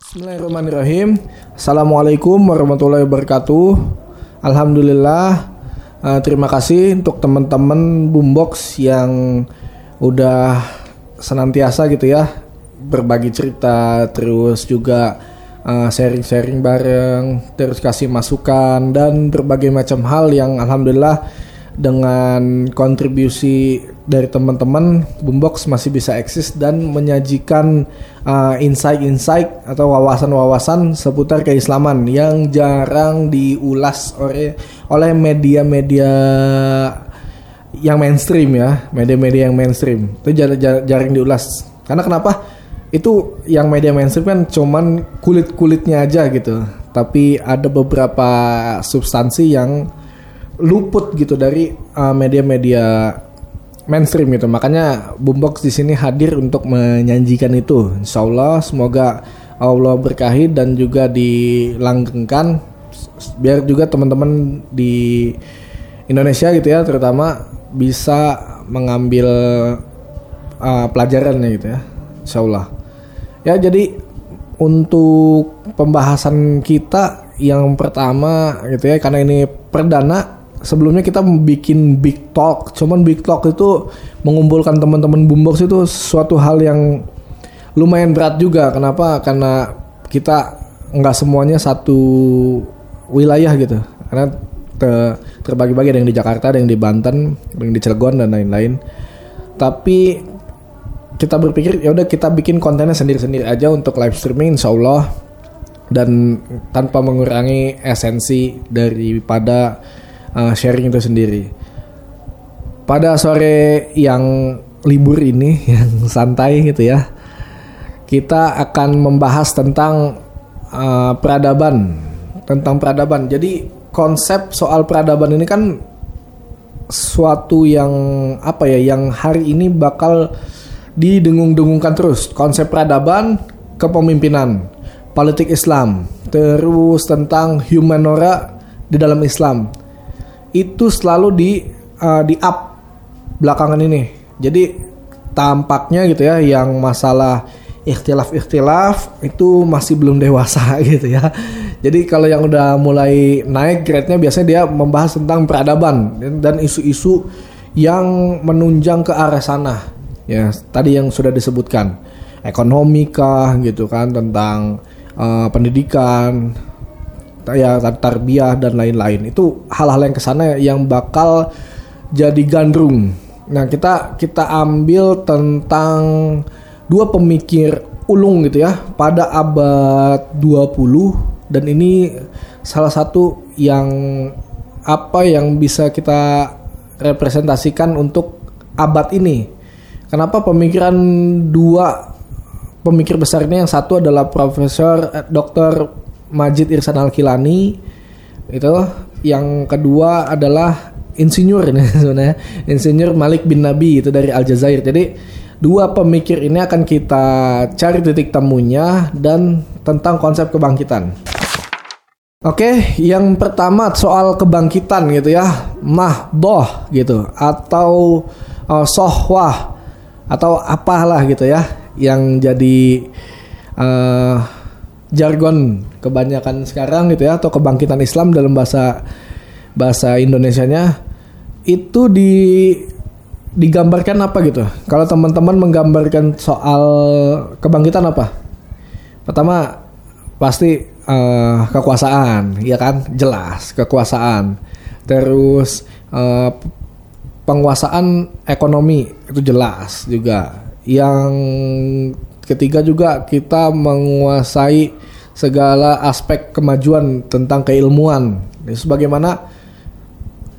Bismillahirrahmanirrahim. Assalamualaikum warahmatullahi wabarakatuh. Alhamdulillah. eh, terima kasih untuk teman-teman Boombox yang udah senantiasa gitu ya berbagi cerita, terus juga eh, sharing-sharing bareng, terus kasih masukan dan berbagai macam hal yang alhamdulillah dengan kontribusi dari teman-teman Boombox masih bisa eksis dan menyajikan uh, insight-insight atau wawasan-wawasan seputar keislaman yang jarang diulas oleh oleh media-media yang mainstream ya, media-media yang mainstream itu jar- jar- jarang diulas. Karena kenapa? Itu yang media mainstream kan cuman kulit-kulitnya aja gitu. Tapi ada beberapa substansi yang luput gitu dari uh, media-media mainstream gitu. Makanya Boombox di sini hadir untuk menyanjikan itu. Insya Allah semoga Allah berkahi dan juga dilanggengkan biar juga teman-teman di Indonesia gitu ya terutama bisa mengambil uh, pelajarannya gitu ya. Insya Allah. Ya jadi untuk pembahasan kita yang pertama gitu ya karena ini perdana sebelumnya kita bikin big talk cuman big talk itu mengumpulkan teman-teman boombox itu suatu hal yang lumayan berat juga. Kenapa? Karena kita nggak semuanya satu wilayah gitu. Karena te- terbagi-bagi ada yang di Jakarta ada yang di Banten ada yang di Cilegon dan lain-lain. Tapi kita berpikir ya udah kita bikin kontennya sendiri-sendiri aja untuk live streaming insya Allah. Dan tanpa mengurangi esensi daripada uh, sharing itu sendiri. Pada sore yang libur ini yang santai gitu ya, kita akan membahas tentang uh, peradaban, tentang peradaban. Jadi konsep soal peradaban ini kan suatu yang apa ya, yang hari ini bakal didengung-dengungkan terus. Konsep peradaban, kepemimpinan, politik Islam, terus tentang humanora di dalam Islam itu selalu di uh, di up belakangan ini. Jadi tampaknya gitu ya yang masalah ikhtilaf-ikhtilaf itu masih belum dewasa gitu ya. Jadi kalau yang udah mulai naik grade-nya biasanya dia membahas tentang peradaban dan- isu-isu yang menunjang ke arah sana. Ya, tadi yang sudah disebutkan. Ekonomi kah gitu kan tentang uh, pendidikan, ya tarbiyah dan lain-lain itu hal-hal yang ke sana yang bakal jadi gandrung. Nah kita kita ambil tentang dua pemikir ulung gitu ya pada abad 20 dan ini salah satu yang apa yang bisa kita representasikan untuk abad ini. Kenapa pemikiran dua pemikir besar ini yang satu adalah Profesor eh, Dr. Majid Irsan Al-Kilani itu yang kedua adalah insinyur ini sebenarnya. Insinyur Malik bin Nabi itu dari Aljazair. Jadi dua pemikir ini akan kita cari titik temunya dan tentang konsep kebangkitan. Oke, yang pertama soal kebangkitan gitu ya, mahdoh gitu atau uh, sohwah atau apalah gitu ya yang jadi uh, jargon kebanyakan sekarang gitu ya atau kebangkitan Islam dalam bahasa bahasa Indonesianya itu di digambarkan apa gitu. Kalau teman-teman menggambarkan soal kebangkitan apa? Pertama pasti eh, kekuasaan, ya kan? Jelas kekuasaan. Terus eh, penguasaan ekonomi itu jelas juga. Yang ketiga juga kita menguasai segala aspek kemajuan tentang keilmuan. Sebagaimana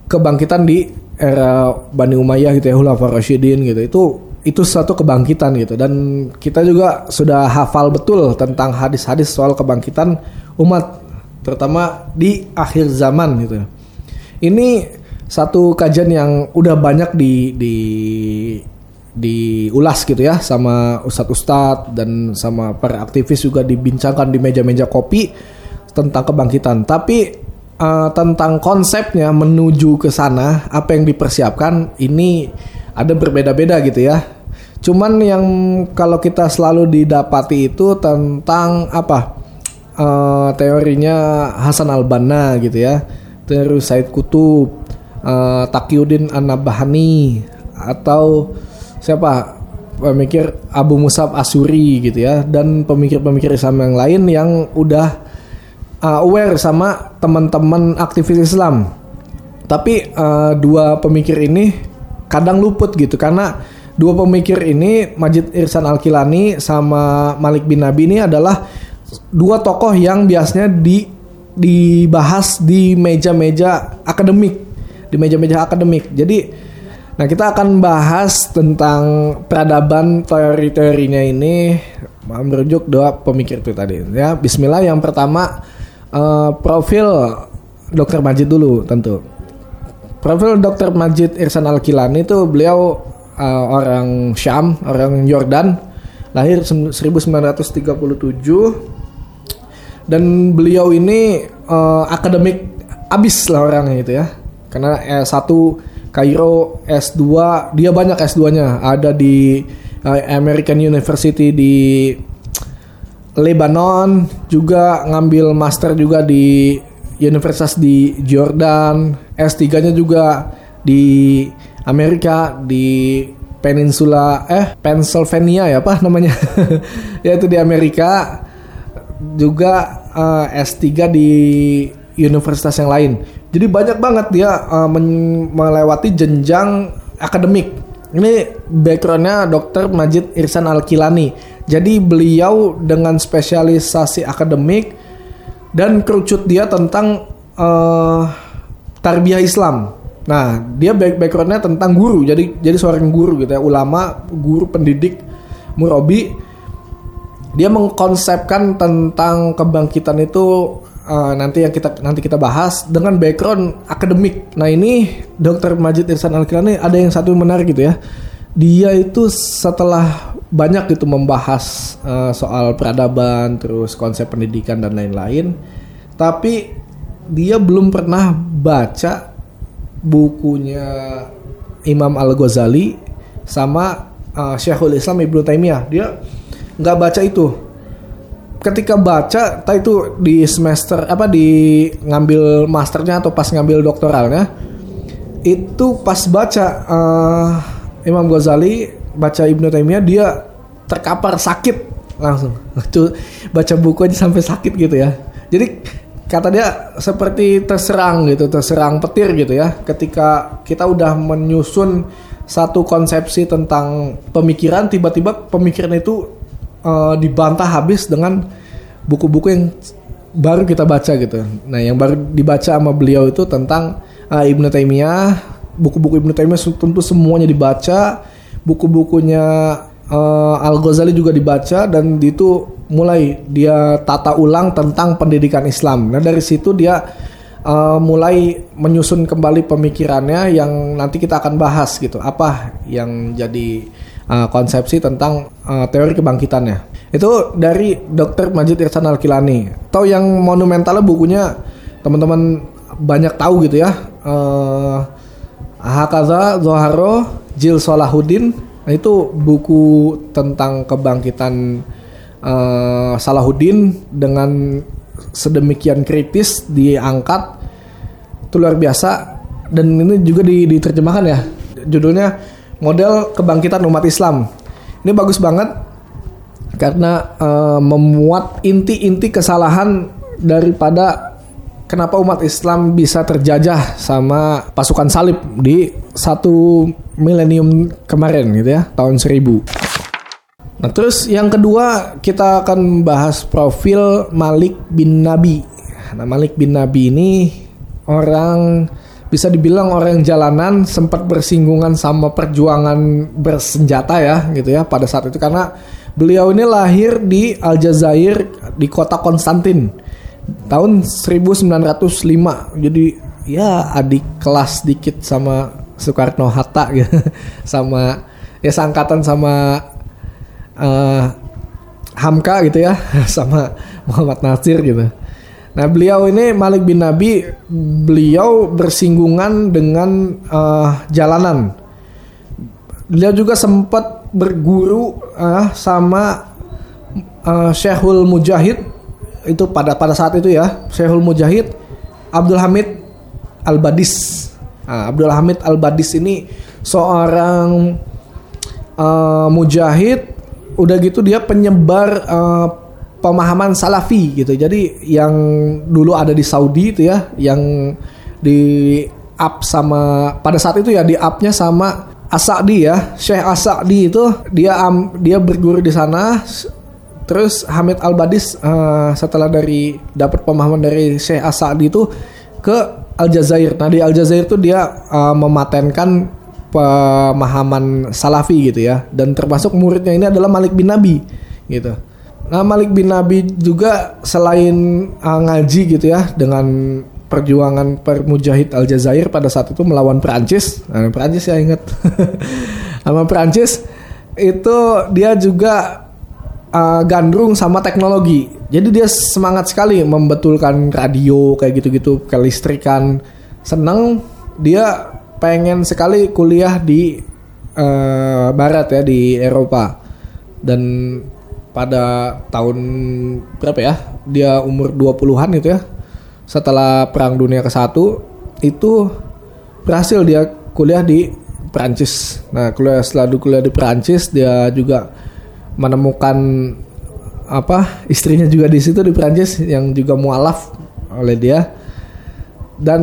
kebangkitan di era Bani Umayyah gitu ya, Khulafaur Rasyidin gitu. Itu itu satu kebangkitan gitu dan kita juga sudah hafal betul tentang hadis-hadis soal kebangkitan umat terutama di akhir zaman gitu. Ini satu kajian yang udah banyak di di diulas gitu ya sama ustadz-ustadz dan sama para aktivis juga dibincangkan di meja-meja kopi tentang kebangkitan. Tapi eh, tentang konsepnya menuju ke sana apa yang dipersiapkan ini ada berbeda-beda gitu ya. Cuman yang kalau kita selalu didapati itu tentang apa? Uh, teorinya Hasan Al-Banna gitu ya. Terus Said Kutub, uh, Taqiyuddin An-Nabhani atau siapa? pemikir Abu Musab Asuri gitu ya dan pemikir-pemikir Islam yang lain yang udah uh, aware sama teman-teman aktivis Islam. Tapi uh, dua pemikir ini kadang luput gitu karena dua pemikir ini Majid Irsan Al-Kilani sama Malik bin Nabi ini adalah dua tokoh yang biasanya di dibahas di meja-meja akademik, di meja-meja akademik. Jadi nah kita akan bahas tentang peradaban teori-teorinya ini merujuk dua pemikir itu tadi ya. Bismillah yang pertama uh, profil Dr. Majid dulu tentu. Profil Dr. Majid Irsan Al-Kilani itu beliau uh, orang Syam, orang Yordan, lahir 1937 dan beliau ini uh, akademik abis lah orangnya itu ya. Karena S1 Kairo, S2 dia banyak S2-nya, ada di uh, American University di Lebanon, juga ngambil master juga di Universitas di Jordan, S3-nya juga di Amerika di peninsula eh Pennsylvania ya apa namanya? Yaitu di Amerika. Juga uh, eh, S3 di universitas yang lain jadi banyak banget dia uh, melewati jenjang akademik ini backgroundnya Dr. Majid Irsan Al-Kilani jadi beliau dengan spesialisasi akademik dan kerucut dia tentang uh, tarbiyah Islam Nah, dia back backgroundnya tentang guru, jadi jadi seorang guru gitu ya, ulama, guru, pendidik, murabi. Dia mengkonsepkan tentang kebangkitan itu uh, nanti yang kita nanti kita bahas dengan background akademik. Nah ini Dr. Majid Irsan Al ada yang satu menarik gitu ya. Dia itu setelah banyak gitu membahas uh, soal peradaban, terus konsep pendidikan dan lain-lain, tapi dia belum pernah baca bukunya Imam Al Ghazali sama uh, Syekhul Islam Ibnu Taimiyah. Dia nggak baca itu. Ketika baca, tak itu di semester apa di ngambil masternya atau pas ngambil doktoralnya, itu pas baca uh, Imam Ghazali baca Ibnu Taimiyah dia terkapar sakit langsung. baca buku aja sampai sakit gitu ya. Jadi kata dia seperti terserang gitu, terserang petir gitu ya. Ketika kita udah menyusun satu konsepsi tentang pemikiran, tiba-tiba pemikiran itu uh, dibantah habis dengan buku-buku yang baru kita baca gitu. Nah, yang baru dibaca sama beliau itu tentang uh, Ibnu Taimiyah, buku-buku Ibnu Taimiyah tentu semuanya dibaca, buku-bukunya uh, Al Ghazali juga dibaca dan itu mulai dia tata ulang tentang pendidikan Islam. Nah dari situ dia uh, mulai menyusun kembali pemikirannya yang nanti kita akan bahas gitu. Apa yang jadi uh, konsepsi tentang uh, teori kebangkitannya. Itu dari Dr. Majid Irsan Al-Kilani. Atau yang monumentalnya bukunya teman-teman banyak tahu gitu ya. Uh, Hakaza Zoharo Jil. Nah itu buku tentang kebangkitan uh, Salahuddin dengan sedemikian kritis diangkat itu luar biasa dan ini juga diterjemahkan ya judulnya model kebangkitan umat Islam ini bagus banget karena uh, memuat inti-inti kesalahan daripada kenapa umat Islam bisa terjajah sama pasukan salib di satu milenium kemarin gitu ya tahun 1000 Nah, terus yang kedua kita akan bahas profil Malik bin Nabi. Nah, Malik bin Nabi ini orang bisa dibilang orang jalanan sempat bersinggungan sama perjuangan bersenjata ya gitu ya pada saat itu. Karena beliau ini lahir di Aljazair di kota Konstantin tahun 1905 jadi ya adik kelas dikit sama Soekarno Hatta gitu. Sama ya sangkatan sama uh, Hamka gitu ya sama Muhammad Nasir gitu. Nah beliau ini Malik bin Nabi beliau bersinggungan dengan uh, jalanan. dia juga sempat berguru uh, sama uh, Syekhul Mujahid itu pada pada saat itu ya Syekhul Mujahid Abdul Hamid Al Badis nah, Abdul Hamid Al Badis ini seorang uh, mujahid udah gitu dia penyebar uh, pemahaman salafi gitu. Jadi yang dulu ada di Saudi itu ya yang di up sama pada saat itu ya di upnya sama Asadi ya. Syekh Asadi itu dia um, dia berguru di sana. Terus Hamid Al Badis uh, setelah dari dapat pemahaman dari Syekh Asadi itu ke Aljazair. Nah di Aljazair itu dia uh, mematenkan pemahaman Salafi gitu ya. Dan termasuk muridnya ini adalah Malik bin Nabi gitu Nah Malik bin Nabi juga selain uh, ngaji gitu ya dengan perjuangan permujahid Aljazair pada saat itu melawan Perancis. Nah, Perancis ya ingat. sama Perancis itu dia juga uh, gandrung sama teknologi. Jadi dia semangat sekali membetulkan radio kayak gitu-gitu, kelistrikan. Senang dia pengen sekali kuliah di uh, barat ya di Eropa. Dan pada tahun berapa ya? Dia umur 20-an itu ya. Setelah Perang Dunia ke-1 itu berhasil dia kuliah di Perancis. Nah, kuliah setelah kuliah di Perancis dia juga menemukan apa istrinya juga di situ di Perancis yang juga mualaf oleh dia dan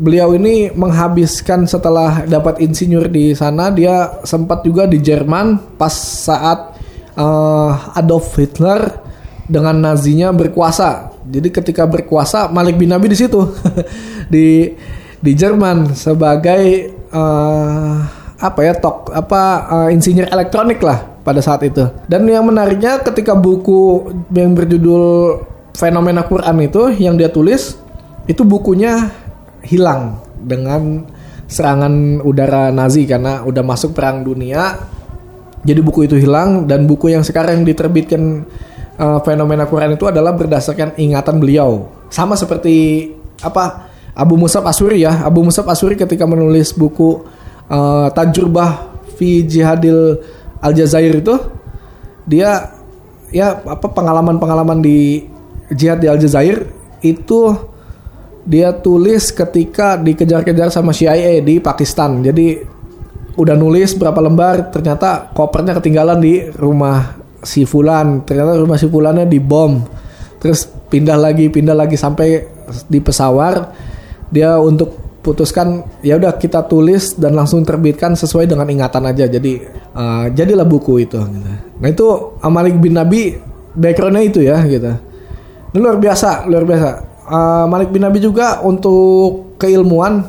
beliau ini menghabiskan setelah dapat insinyur di sana dia sempat juga di Jerman pas saat uh, Adolf Hitler dengan Nazinya berkuasa. Jadi ketika berkuasa Malik bin Nabi di situ di di Jerman sebagai uh, apa ya tok apa uh, insinyur elektronik lah pada saat itu. Dan yang menariknya ketika buku yang berjudul Fenomena Quran itu yang dia tulis itu bukunya hilang dengan serangan udara Nazi karena udah masuk perang dunia jadi buku itu hilang dan buku yang sekarang diterbitkan uh, fenomena Quran itu adalah berdasarkan ingatan beliau. Sama seperti apa Abu Musab Asuri ya. Abu Musab Asuri ketika menulis buku uh, Tajrubah fi Jihadil Aljazair itu dia ya apa pengalaman-pengalaman di jihad di Aljazair itu dia tulis ketika dikejar-kejar sama CIA di Pakistan. Jadi udah nulis berapa lembar ternyata kopernya ketinggalan di rumah si Fulan. Ternyata rumah si Fulannya dibom. Terus pindah lagi pindah lagi sampai di pesawar. Dia untuk putuskan ya udah kita tulis dan langsung terbitkan sesuai dengan ingatan aja. Jadi uh, jadilah buku itu. Nah itu Malik bin Nabi backgroundnya itu ya gitu. Ini luar biasa luar biasa. Uh, Malik bin Nabi juga untuk keilmuan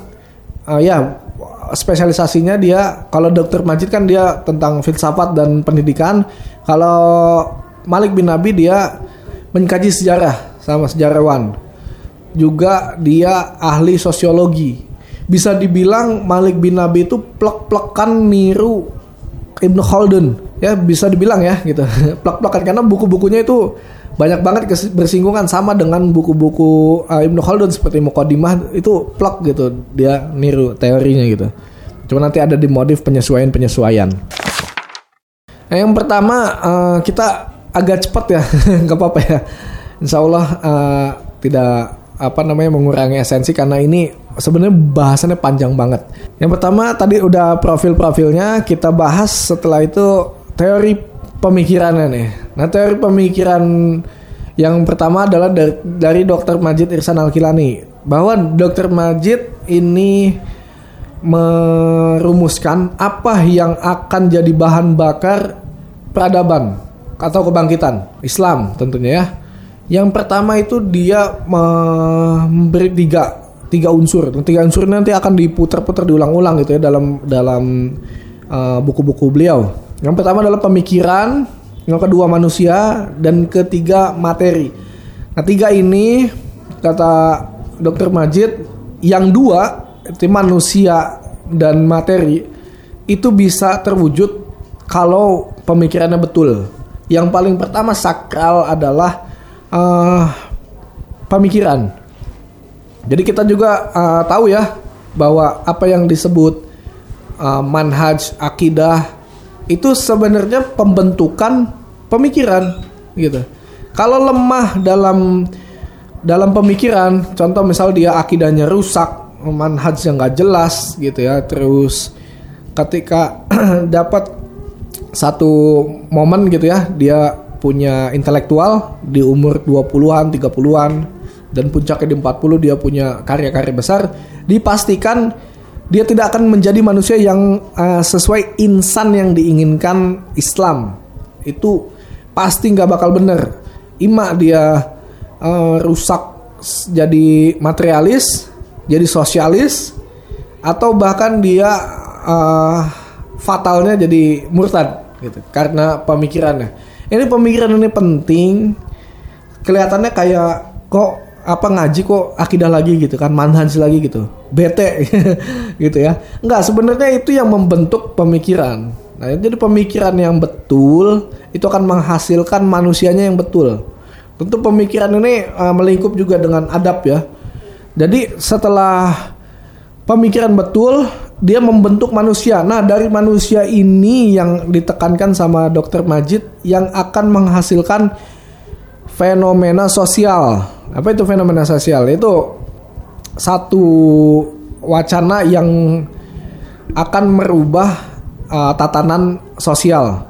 uh, ya spesialisasinya dia kalau dokter Majid kan dia tentang filsafat dan pendidikan. Kalau Malik bin Nabi dia mengkaji sejarah sama sejarawan. Juga dia ahli sosiologi. Bisa dibilang Malik bin Nabi itu plek-plekan niru Ibnu Khaldun. Ya bisa dibilang ya gitu. plek-plekan karena buku-bukunya itu banyak banget bersinggungan sama dengan buku-buku uh, Ibnu Khaldun seperti Muqaddimah itu plug gitu dia niru teorinya gitu. Cuma nanti ada di modif penyesuaian-penyesuaian. Nah, yang pertama uh, kita agak cepat ya, nggak apa-apa ya. Insya Allah uh, tidak apa namanya mengurangi esensi karena ini sebenarnya bahasannya panjang banget. Yang pertama tadi udah profil-profilnya kita bahas setelah itu teori pemikirannya nih. Nah teori pemikiran yang pertama adalah dari, dari Dr. Majid Irsan Alkilani bahwa Dr. Majid ini merumuskan apa yang akan jadi bahan bakar peradaban atau kebangkitan Islam tentunya ya. Yang pertama itu dia memberi tiga tiga unsur. Tiga unsur nanti akan diputar-putar diulang-ulang gitu ya dalam dalam uh, buku-buku beliau. Yang pertama adalah pemikiran, yang kedua manusia, dan ketiga materi. Nah tiga ini kata Dokter Majid, yang dua itu manusia dan materi itu bisa terwujud kalau pemikirannya betul. Yang paling pertama sakral adalah uh, pemikiran. Jadi kita juga uh, tahu ya bahwa apa yang disebut uh, manhaj akidah itu sebenarnya pembentukan pemikiran gitu. Kalau lemah dalam dalam pemikiran, contoh misal dia akidahnya rusak, manhaj yang nggak jelas gitu ya, terus ketika dapat satu momen gitu ya, dia punya intelektual di umur 20-an, 30-an dan puncaknya di 40 dia punya karya-karya besar, dipastikan dia tidak akan menjadi manusia yang uh, sesuai insan yang diinginkan Islam. Itu pasti nggak bakal bener. Ima dia uh, rusak jadi materialis, jadi sosialis, atau bahkan dia uh, fatalnya jadi murtad gitu karena pemikirannya. Ini pemikiran ini penting. Kelihatannya kayak kok apa ngaji kok akidah lagi gitu kan manhaj lagi gitu. Bete gitu ya. Nggak sebenarnya itu yang membentuk pemikiran. Nah jadi pemikiran yang betul itu akan menghasilkan manusianya yang betul. Tentu pemikiran ini uh, melingkup juga dengan adab ya. Jadi setelah pemikiran betul dia membentuk manusia. Nah dari manusia ini yang ditekankan sama dokter Majid yang akan menghasilkan fenomena sosial apa itu fenomena sosial? Itu satu wacana yang akan merubah uh, tatanan sosial.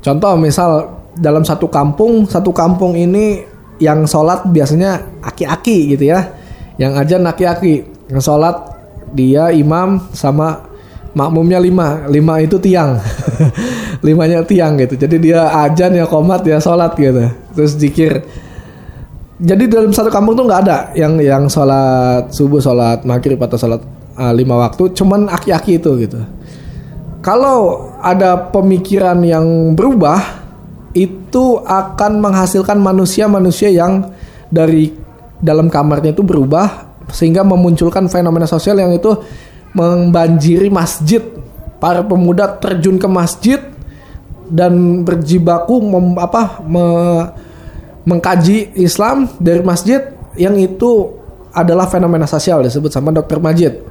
Contoh misal dalam satu kampung, satu kampung ini yang sholat biasanya aki-aki gitu ya, yang aja aki-aki, yang sholat dia imam sama makmumnya lima, lima itu tiang, limanya tiang gitu. Jadi dia ajan ya komat ya sholat gitu, terus zikir jadi dalam satu kampung tuh nggak ada yang yang sholat subuh, sholat maghrib atau sholat uh, lima waktu, cuman aki-aki itu gitu. Kalau ada pemikiran yang berubah, itu akan menghasilkan manusia-manusia yang dari dalam kamarnya itu berubah sehingga memunculkan fenomena sosial yang itu membanjiri masjid. Para pemuda terjun ke masjid dan berjibaku mem, apa me, mengkaji Islam dari masjid yang itu adalah fenomena sosial disebut sama Dr. Majid.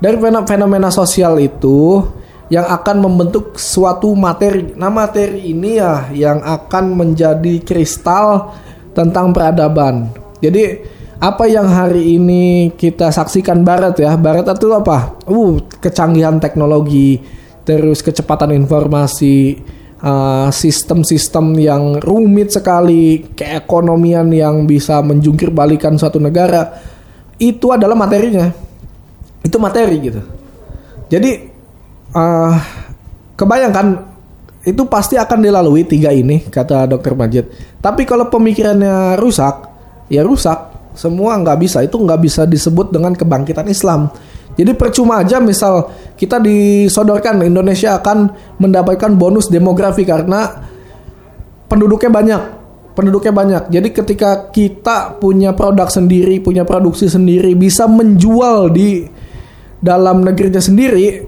Dari fenomena sosial itu yang akan membentuk suatu materi. Nah, materi ini ya yang akan menjadi kristal tentang peradaban. Jadi apa yang hari ini kita saksikan barat ya. Barat itu apa? Uh, kecanggihan teknologi, terus kecepatan informasi, uh, sistem-sistem yang rumit sekali, keekonomian yang bisa menjungkir balikan suatu negara, itu adalah materinya. Itu materi gitu. Jadi uh, kebayangkan itu pasti akan dilalui tiga ini kata dokter Majid. Tapi kalau pemikirannya rusak, ya rusak. Semua nggak bisa. Itu nggak bisa disebut dengan kebangkitan Islam. Jadi percuma aja misal kita disodorkan Indonesia akan mendapatkan bonus demografi karena penduduknya banyak. Penduduknya banyak. Jadi ketika kita punya produk sendiri, punya produksi sendiri, bisa menjual di dalam negerinya sendiri,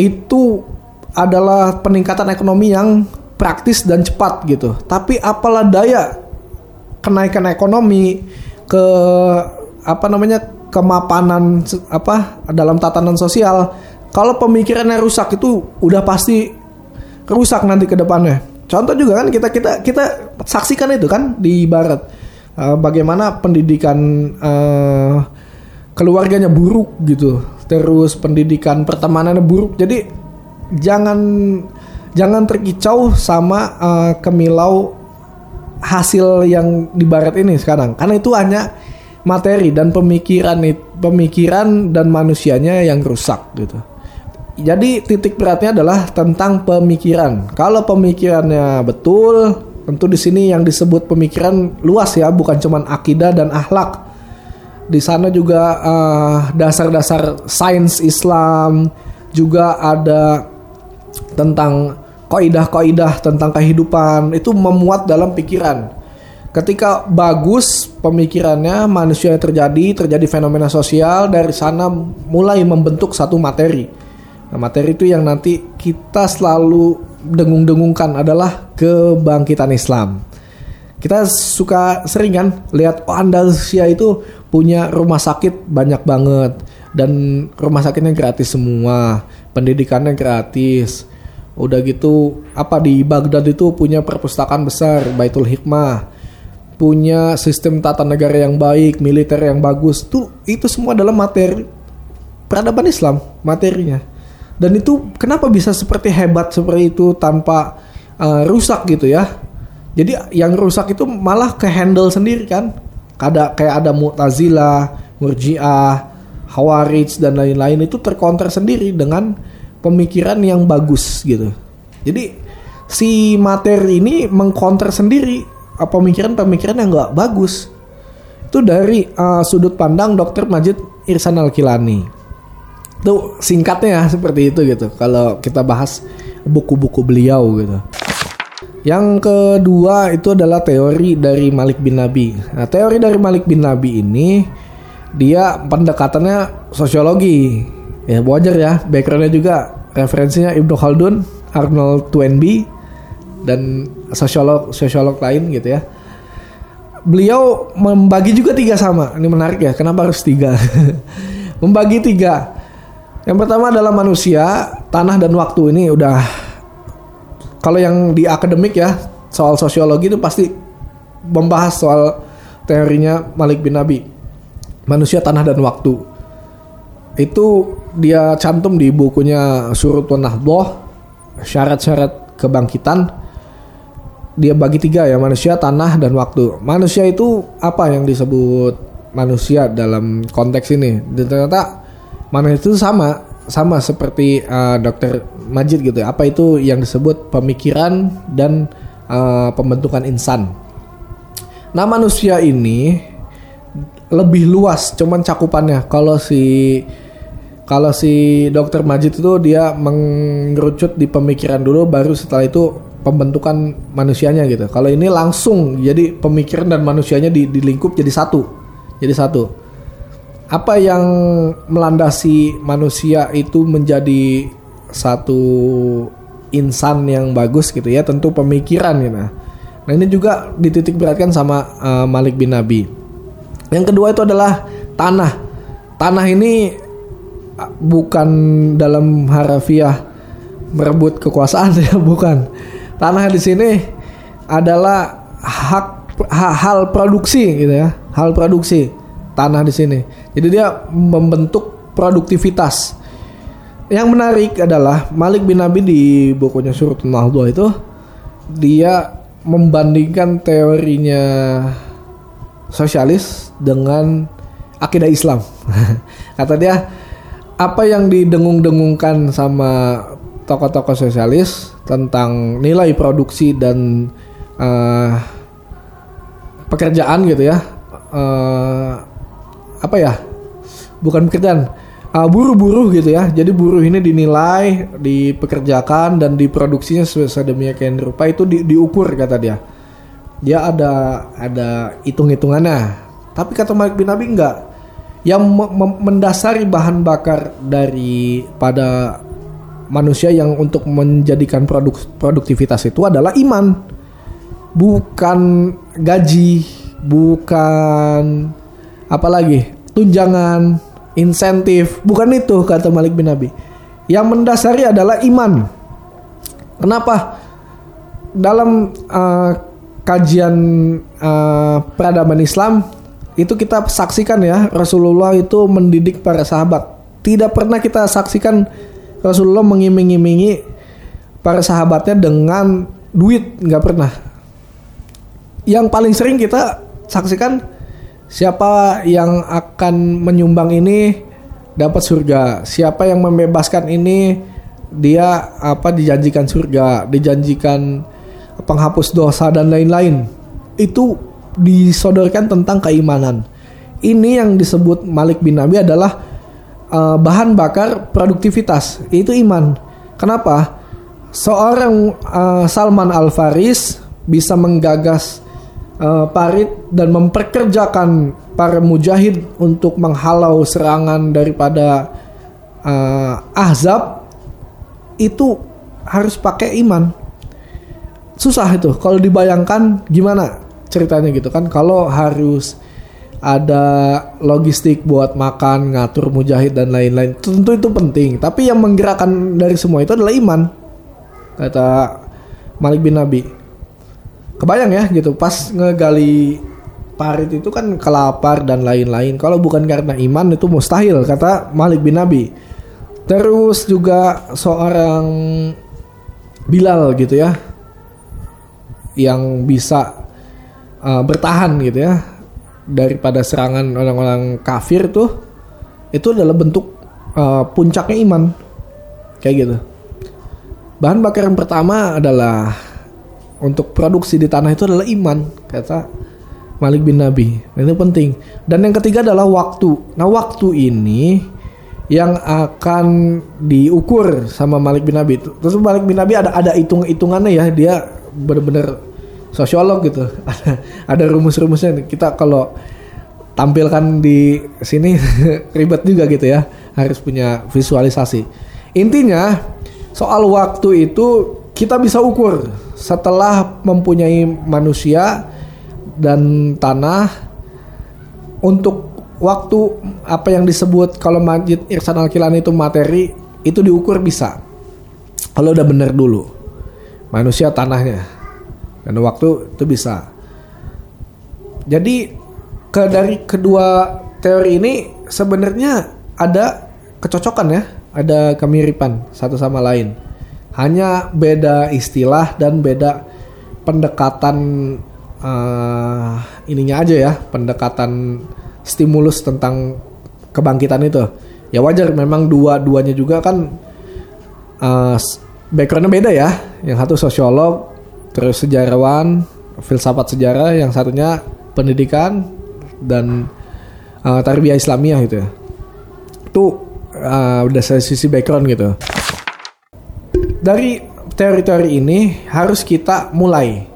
itu adalah peningkatan ekonomi yang praktis dan cepat gitu. Tapi apalah daya kenaikan ekonomi ke apa namanya kemapanan apa dalam tatanan sosial kalau pemikirannya rusak itu udah pasti rusak nanti ke depannya. Contoh juga kan kita kita kita saksikan itu kan di barat. Uh, bagaimana pendidikan uh, keluarganya buruk gitu. Terus pendidikan pertemanannya buruk. Jadi jangan jangan terkicau sama uh, kemilau hasil yang di barat ini sekarang. Karena itu hanya materi dan pemikiran pemikiran dan manusianya yang rusak gitu. Jadi titik beratnya adalah tentang pemikiran. Kalau pemikirannya betul, tentu di sini yang disebut pemikiran luas ya, bukan cuma akidah dan akhlak. Di sana juga uh, dasar-dasar sains Islam, juga ada tentang kaidah-kaidah tentang kehidupan itu memuat dalam pikiran Ketika bagus pemikirannya, manusia yang terjadi, terjadi fenomena sosial, dari sana mulai membentuk satu materi. Nah, materi itu yang nanti kita selalu dengung-dengungkan adalah kebangkitan Islam. Kita suka sering kan lihat oh Andalusia itu punya rumah sakit banyak banget dan rumah sakitnya gratis semua. pendidikannya gratis. Udah gitu apa di Baghdad itu punya perpustakaan besar Baitul Hikmah. Punya sistem tata negara yang baik, militer yang bagus. Tuh itu semua adalah materi peradaban Islam materinya. Dan itu kenapa bisa seperti hebat seperti itu tanpa uh, rusak gitu ya? Jadi yang rusak itu malah ke handle sendiri kan? Ada kayak ada Mu'tazilah, Murji'ah, Hawarij dan lain-lain itu terkonter sendiri dengan pemikiran yang bagus gitu. Jadi si materi ini mengkonter sendiri pemikiran-pemikiran yang nggak bagus. Itu dari uh, sudut pandang Dr. Majid Irsan Al-Kilani. Itu singkatnya ya seperti itu gitu. Kalau kita bahas buku-buku beliau gitu. Yang kedua itu adalah teori dari Malik bin Nabi. Nah, teori dari Malik bin Nabi ini dia pendekatannya sosiologi. Ya wajar ya, backgroundnya juga referensinya Ibnu Khaldun, Arnold Toynbee dan sosiolog sosiolog lain gitu ya. Beliau membagi juga tiga sama. Ini menarik ya. Kenapa harus tiga? membagi tiga. Yang pertama adalah manusia, tanah dan waktu ini udah kalau yang di akademik ya soal sosiologi itu pasti membahas soal teorinya Malik bin Nabi manusia tanah dan waktu itu dia cantum di bukunya Surut Nahdoh syarat-syarat kebangkitan dia bagi tiga ya manusia tanah dan waktu manusia itu apa yang disebut manusia dalam konteks ini dan ternyata manusia itu sama sama seperti uh, dokter Majid gitu ya. Apa itu yang disebut pemikiran dan uh, pembentukan insan. Nah manusia ini lebih luas cuman cakupannya. Kalau si kalau si dokter Majid itu dia mengerucut di pemikiran dulu baru setelah itu pembentukan manusianya gitu. Kalau ini langsung jadi pemikiran dan manusianya di, dilingkup jadi satu. Jadi satu apa yang melandasi manusia itu menjadi satu insan yang bagus gitu ya tentu pemikiran gitu. Nah ini juga dititik beratkan sama uh, Malik bin Nabi. Yang kedua itu adalah tanah. Tanah ini uh, bukan dalam harafiah merebut kekuasaan ya bukan. Tanah di sini adalah hak hal produksi gitu ya, hal produksi tanah di sini. Jadi dia membentuk produktivitas. Yang menarik adalah Malik bin Nabi di bukunya Surut Nahdu itu dia membandingkan teorinya sosialis dengan akidah Islam. Kata dia apa yang didengung-dengungkan sama tokoh-tokoh sosialis tentang nilai produksi dan uh, pekerjaan gitu ya. Uh, apa ya? Bukan pekerjaan. Uh, buruh-buruh gitu ya. Jadi buruh ini dinilai dipekerjakan dan diproduksinya sedemikian rupa itu di, diukur kata dia. Dia ada ada hitung-hitungannya. Tapi kata Malik bin Abi enggak. Yang mendasari bahan bakar dari pada manusia yang untuk menjadikan produk produktivitas itu adalah iman bukan gaji bukan apalagi tunjangan, insentif, bukan itu kata Malik bin Nabi. Yang mendasari adalah iman. Kenapa? Dalam uh, kajian uh, peradaban Islam itu kita saksikan ya Rasulullah itu mendidik para sahabat. Tidak pernah kita saksikan Rasulullah mengiming-imingi para sahabatnya dengan duit, nggak pernah. Yang paling sering kita saksikan siapa yang akan menyumbang ini dapat surga. Siapa yang membebaskan ini dia apa dijanjikan surga, dijanjikan penghapus dosa dan lain-lain. Itu disodorkan tentang keimanan. Ini yang disebut Malik bin Nabi adalah uh, bahan bakar produktivitas, itu iman. Kenapa? Seorang uh, Salman Al Faris bisa menggagas uh, parit dan memperkerjakan para mujahid untuk menghalau serangan daripada uh, Ahzab itu harus pakai iman. Susah itu kalau dibayangkan gimana ceritanya gitu kan kalau harus ada logistik buat makan, ngatur mujahid dan lain-lain. Tentu itu penting, tapi yang menggerakkan dari semua itu adalah iman. Kata Malik bin Nabi. Kebayang ya gitu, pas ngegali parit itu kan kelapar dan lain-lain. Kalau bukan karena iman itu mustahil kata Malik bin Nabi. Terus juga seorang Bilal gitu ya yang bisa uh, bertahan gitu ya daripada serangan orang-orang kafir tuh itu adalah bentuk uh, puncaknya iman. Kayak gitu. Bahan bakar yang pertama adalah untuk produksi di tanah itu adalah iman kata Malik bin Nabi. Dan itu penting. Dan yang ketiga adalah waktu. Nah waktu ini yang akan diukur sama Malik bin Nabi. Terus Malik bin Nabi ada ada hitung hitungannya ya. Dia benar-benar sosiolog gitu. Ada rumus-rumusnya. Kita kalau tampilkan di sini ribet juga gitu ya. Harus punya visualisasi. Intinya soal waktu itu kita bisa ukur setelah mempunyai manusia dan tanah untuk waktu apa yang disebut kalau Majid Irsan Al-Kilani itu materi itu diukur bisa. Kalau udah bener dulu manusia tanahnya dan waktu itu bisa. Jadi ke dari kedua teori ini sebenarnya ada kecocokan ya, ada kemiripan satu sama lain. Hanya beda istilah dan beda pendekatan uh, ininya aja ya, pendekatan stimulus tentang kebangkitan itu. Ya wajar memang dua-duanya juga kan uh, backgroundnya beda ya. Yang satu sosiolog, terus sejarawan filsafat sejarah yang satunya pendidikan dan uh, tarbiyah Islamiyah gitu ya. Itu uh, udah saya sisi background gitu. Dari teori-teori ini harus kita mulai.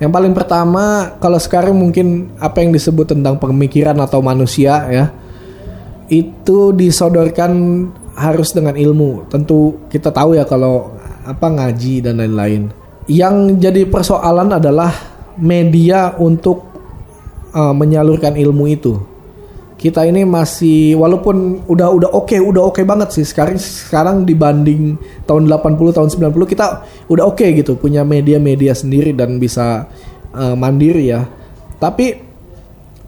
Yang paling pertama kalau sekarang mungkin apa yang disebut tentang pemikiran atau manusia ya itu disodorkan harus dengan ilmu. Tentu kita tahu ya kalau apa ngaji dan lain-lain yang jadi persoalan adalah media untuk uh, menyalurkan ilmu itu. Kita ini masih walaupun udah udah oke, okay, udah oke okay banget sih sekarang sekarang dibanding tahun 80 tahun 90 kita udah oke okay gitu punya media-media sendiri dan bisa uh, mandiri ya. Tapi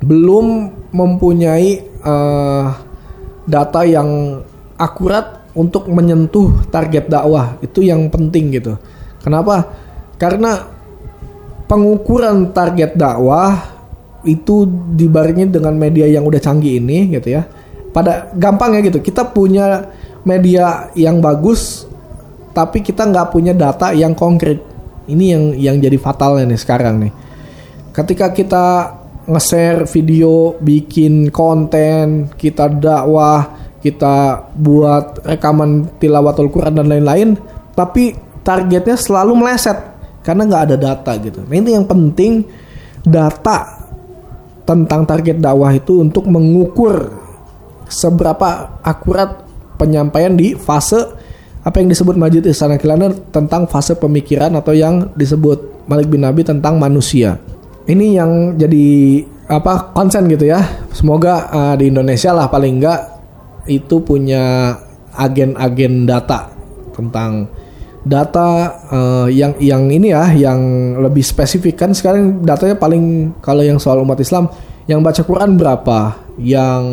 belum mempunyai uh, data yang akurat untuk menyentuh target dakwah. Itu yang penting gitu. Kenapa? Karena pengukuran target dakwah itu dibarengi dengan media yang udah canggih ini gitu ya. Pada gampang ya gitu. Kita punya media yang bagus tapi kita nggak punya data yang konkret. Ini yang yang jadi fatalnya nih sekarang nih. Ketika kita nge-share video, bikin konten, kita dakwah, kita buat rekaman tilawatul Quran dan lain-lain, tapi targetnya selalu meleset karena nggak ada data gitu. Nah ini yang penting data tentang target dakwah itu untuk mengukur seberapa akurat penyampaian di fase apa yang disebut Majid Istana Kilana tentang fase pemikiran atau yang disebut Malik bin Nabi tentang manusia. Ini yang jadi apa konsen gitu ya. Semoga uh, di Indonesia lah paling enggak itu punya agen-agen data tentang data uh, yang yang ini ya yang lebih spesifik. Kan sekarang datanya paling kalau yang soal umat Islam yang baca Quran berapa? Yang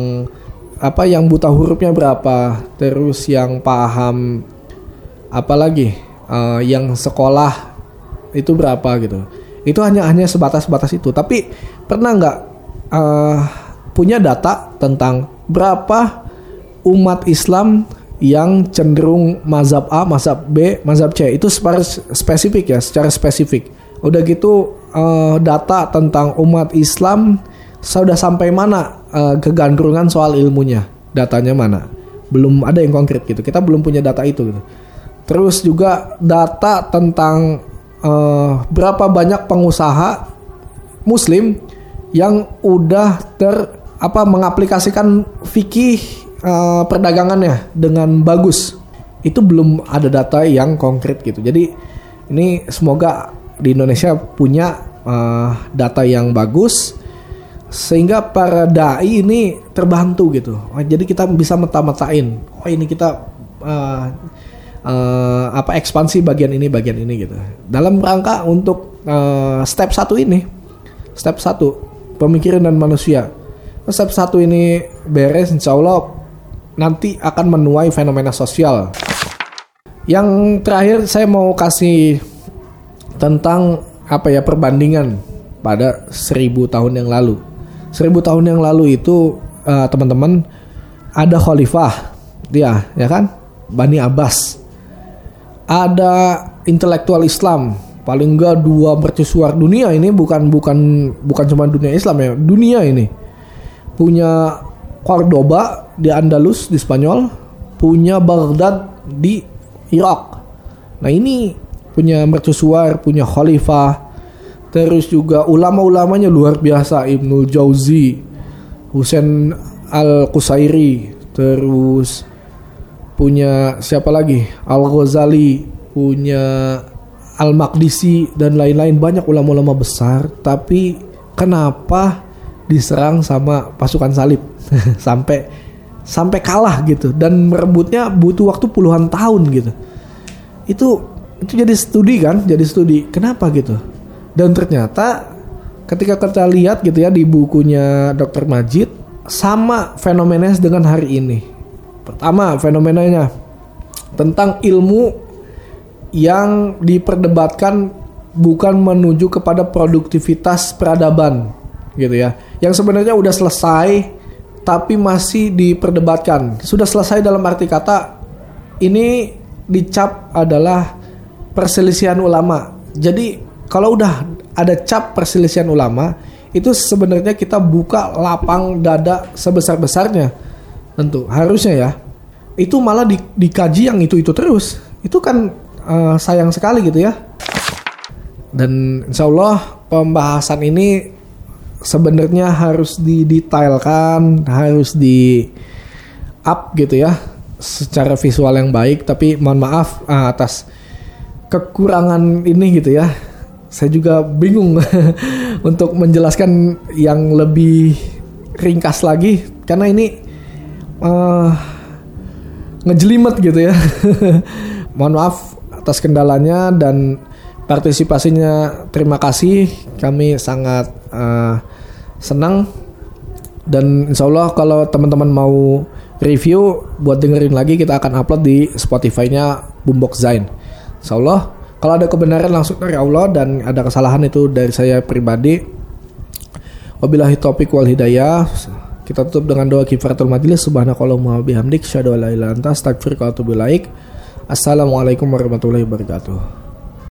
apa yang buta hurufnya berapa? Terus yang paham apa lagi? Uh, yang sekolah itu berapa gitu. Itu hanya hanya sebatas batas itu. Tapi pernah nggak uh, punya data tentang berapa umat Islam yang cenderung mazhab A, mazhab B, mazhab C itu secara spesifik ya, secara spesifik. Udah gitu uh, data tentang umat Islam sudah sampai mana uh, kegandrungan soal ilmunya, datanya mana? Belum ada yang konkret gitu. Kita belum punya data itu gitu. Terus juga data tentang uh, berapa banyak pengusaha muslim yang udah ter apa mengaplikasikan fikih uh, perdagangannya dengan bagus itu belum ada data yang konkret gitu jadi ini semoga di Indonesia punya uh, data yang bagus sehingga para dai ini terbantu gitu. Jadi kita bisa meta-metain. Oh ini kita uh, uh, apa ekspansi bagian ini bagian ini gitu. Dalam rangka untuk uh, step satu ini, step satu pemikiran dan manusia. Step satu ini beres, insya Allah nanti akan menuai fenomena sosial. Yang terakhir saya mau kasih tentang apa ya perbandingan pada seribu tahun yang lalu. Seribu tahun yang lalu itu uh, teman-teman ada khalifah dia ya kan? Bani Abbas. Ada intelektual Islam. Paling enggak dua mercusuar dunia ini bukan bukan bukan cuma dunia Islam ya dunia ini. Punya Cordoba di Andalus di Spanyol punya Baghdad di Irak. Nah ini punya mercusuar punya khalifah Terus juga ulama-ulamanya luar biasa Ibnu Jauzi, Husain Al Qusairi, terus punya siapa lagi? Al Ghazali, punya Al Maqdisi dan lain-lain. Banyak ulama-ulama besar. Tapi kenapa diserang sama pasukan salib sampai sampai kalah gitu dan merebutnya butuh waktu puluhan tahun gitu. Itu itu jadi studi kan, jadi studi. Kenapa gitu? Dan ternyata ketika kita lihat gitu ya di bukunya Dr. Majid sama fenomenanya dengan hari ini. Pertama fenomenanya tentang ilmu yang diperdebatkan bukan menuju kepada produktivitas peradaban gitu ya. Yang sebenarnya udah selesai tapi masih diperdebatkan. Sudah selesai dalam arti kata ini dicap adalah perselisihan ulama. Jadi kalau udah ada cap perselisihan ulama itu sebenarnya kita buka lapang dada sebesar besarnya tentu harusnya ya itu malah di, dikaji yang itu itu terus itu kan uh, sayang sekali gitu ya dan insya Allah pembahasan ini sebenarnya harus didetailkan harus di up gitu ya secara visual yang baik tapi mohon maaf uh, atas kekurangan ini gitu ya saya juga bingung untuk menjelaskan yang lebih ringkas lagi karena ini uh, ngejelimet gitu ya. Mohon maaf atas kendalanya dan partisipasinya. Terima kasih. Kami sangat uh, senang dan insya Allah kalau teman-teman mau review buat dengerin lagi kita akan upload di Spotify-nya Boombox Zain. Insya Allah kalau ada kebenaran langsung dari Allah dan ada kesalahan itu dari saya pribadi. Wabillahi taufiq wal hidayah. Kita tutup dengan doa kifaratul majlis subhanakallahumma bihamdik syadu la ilaha anta ilaik. Assalamualaikum warahmatullahi wabarakatuh.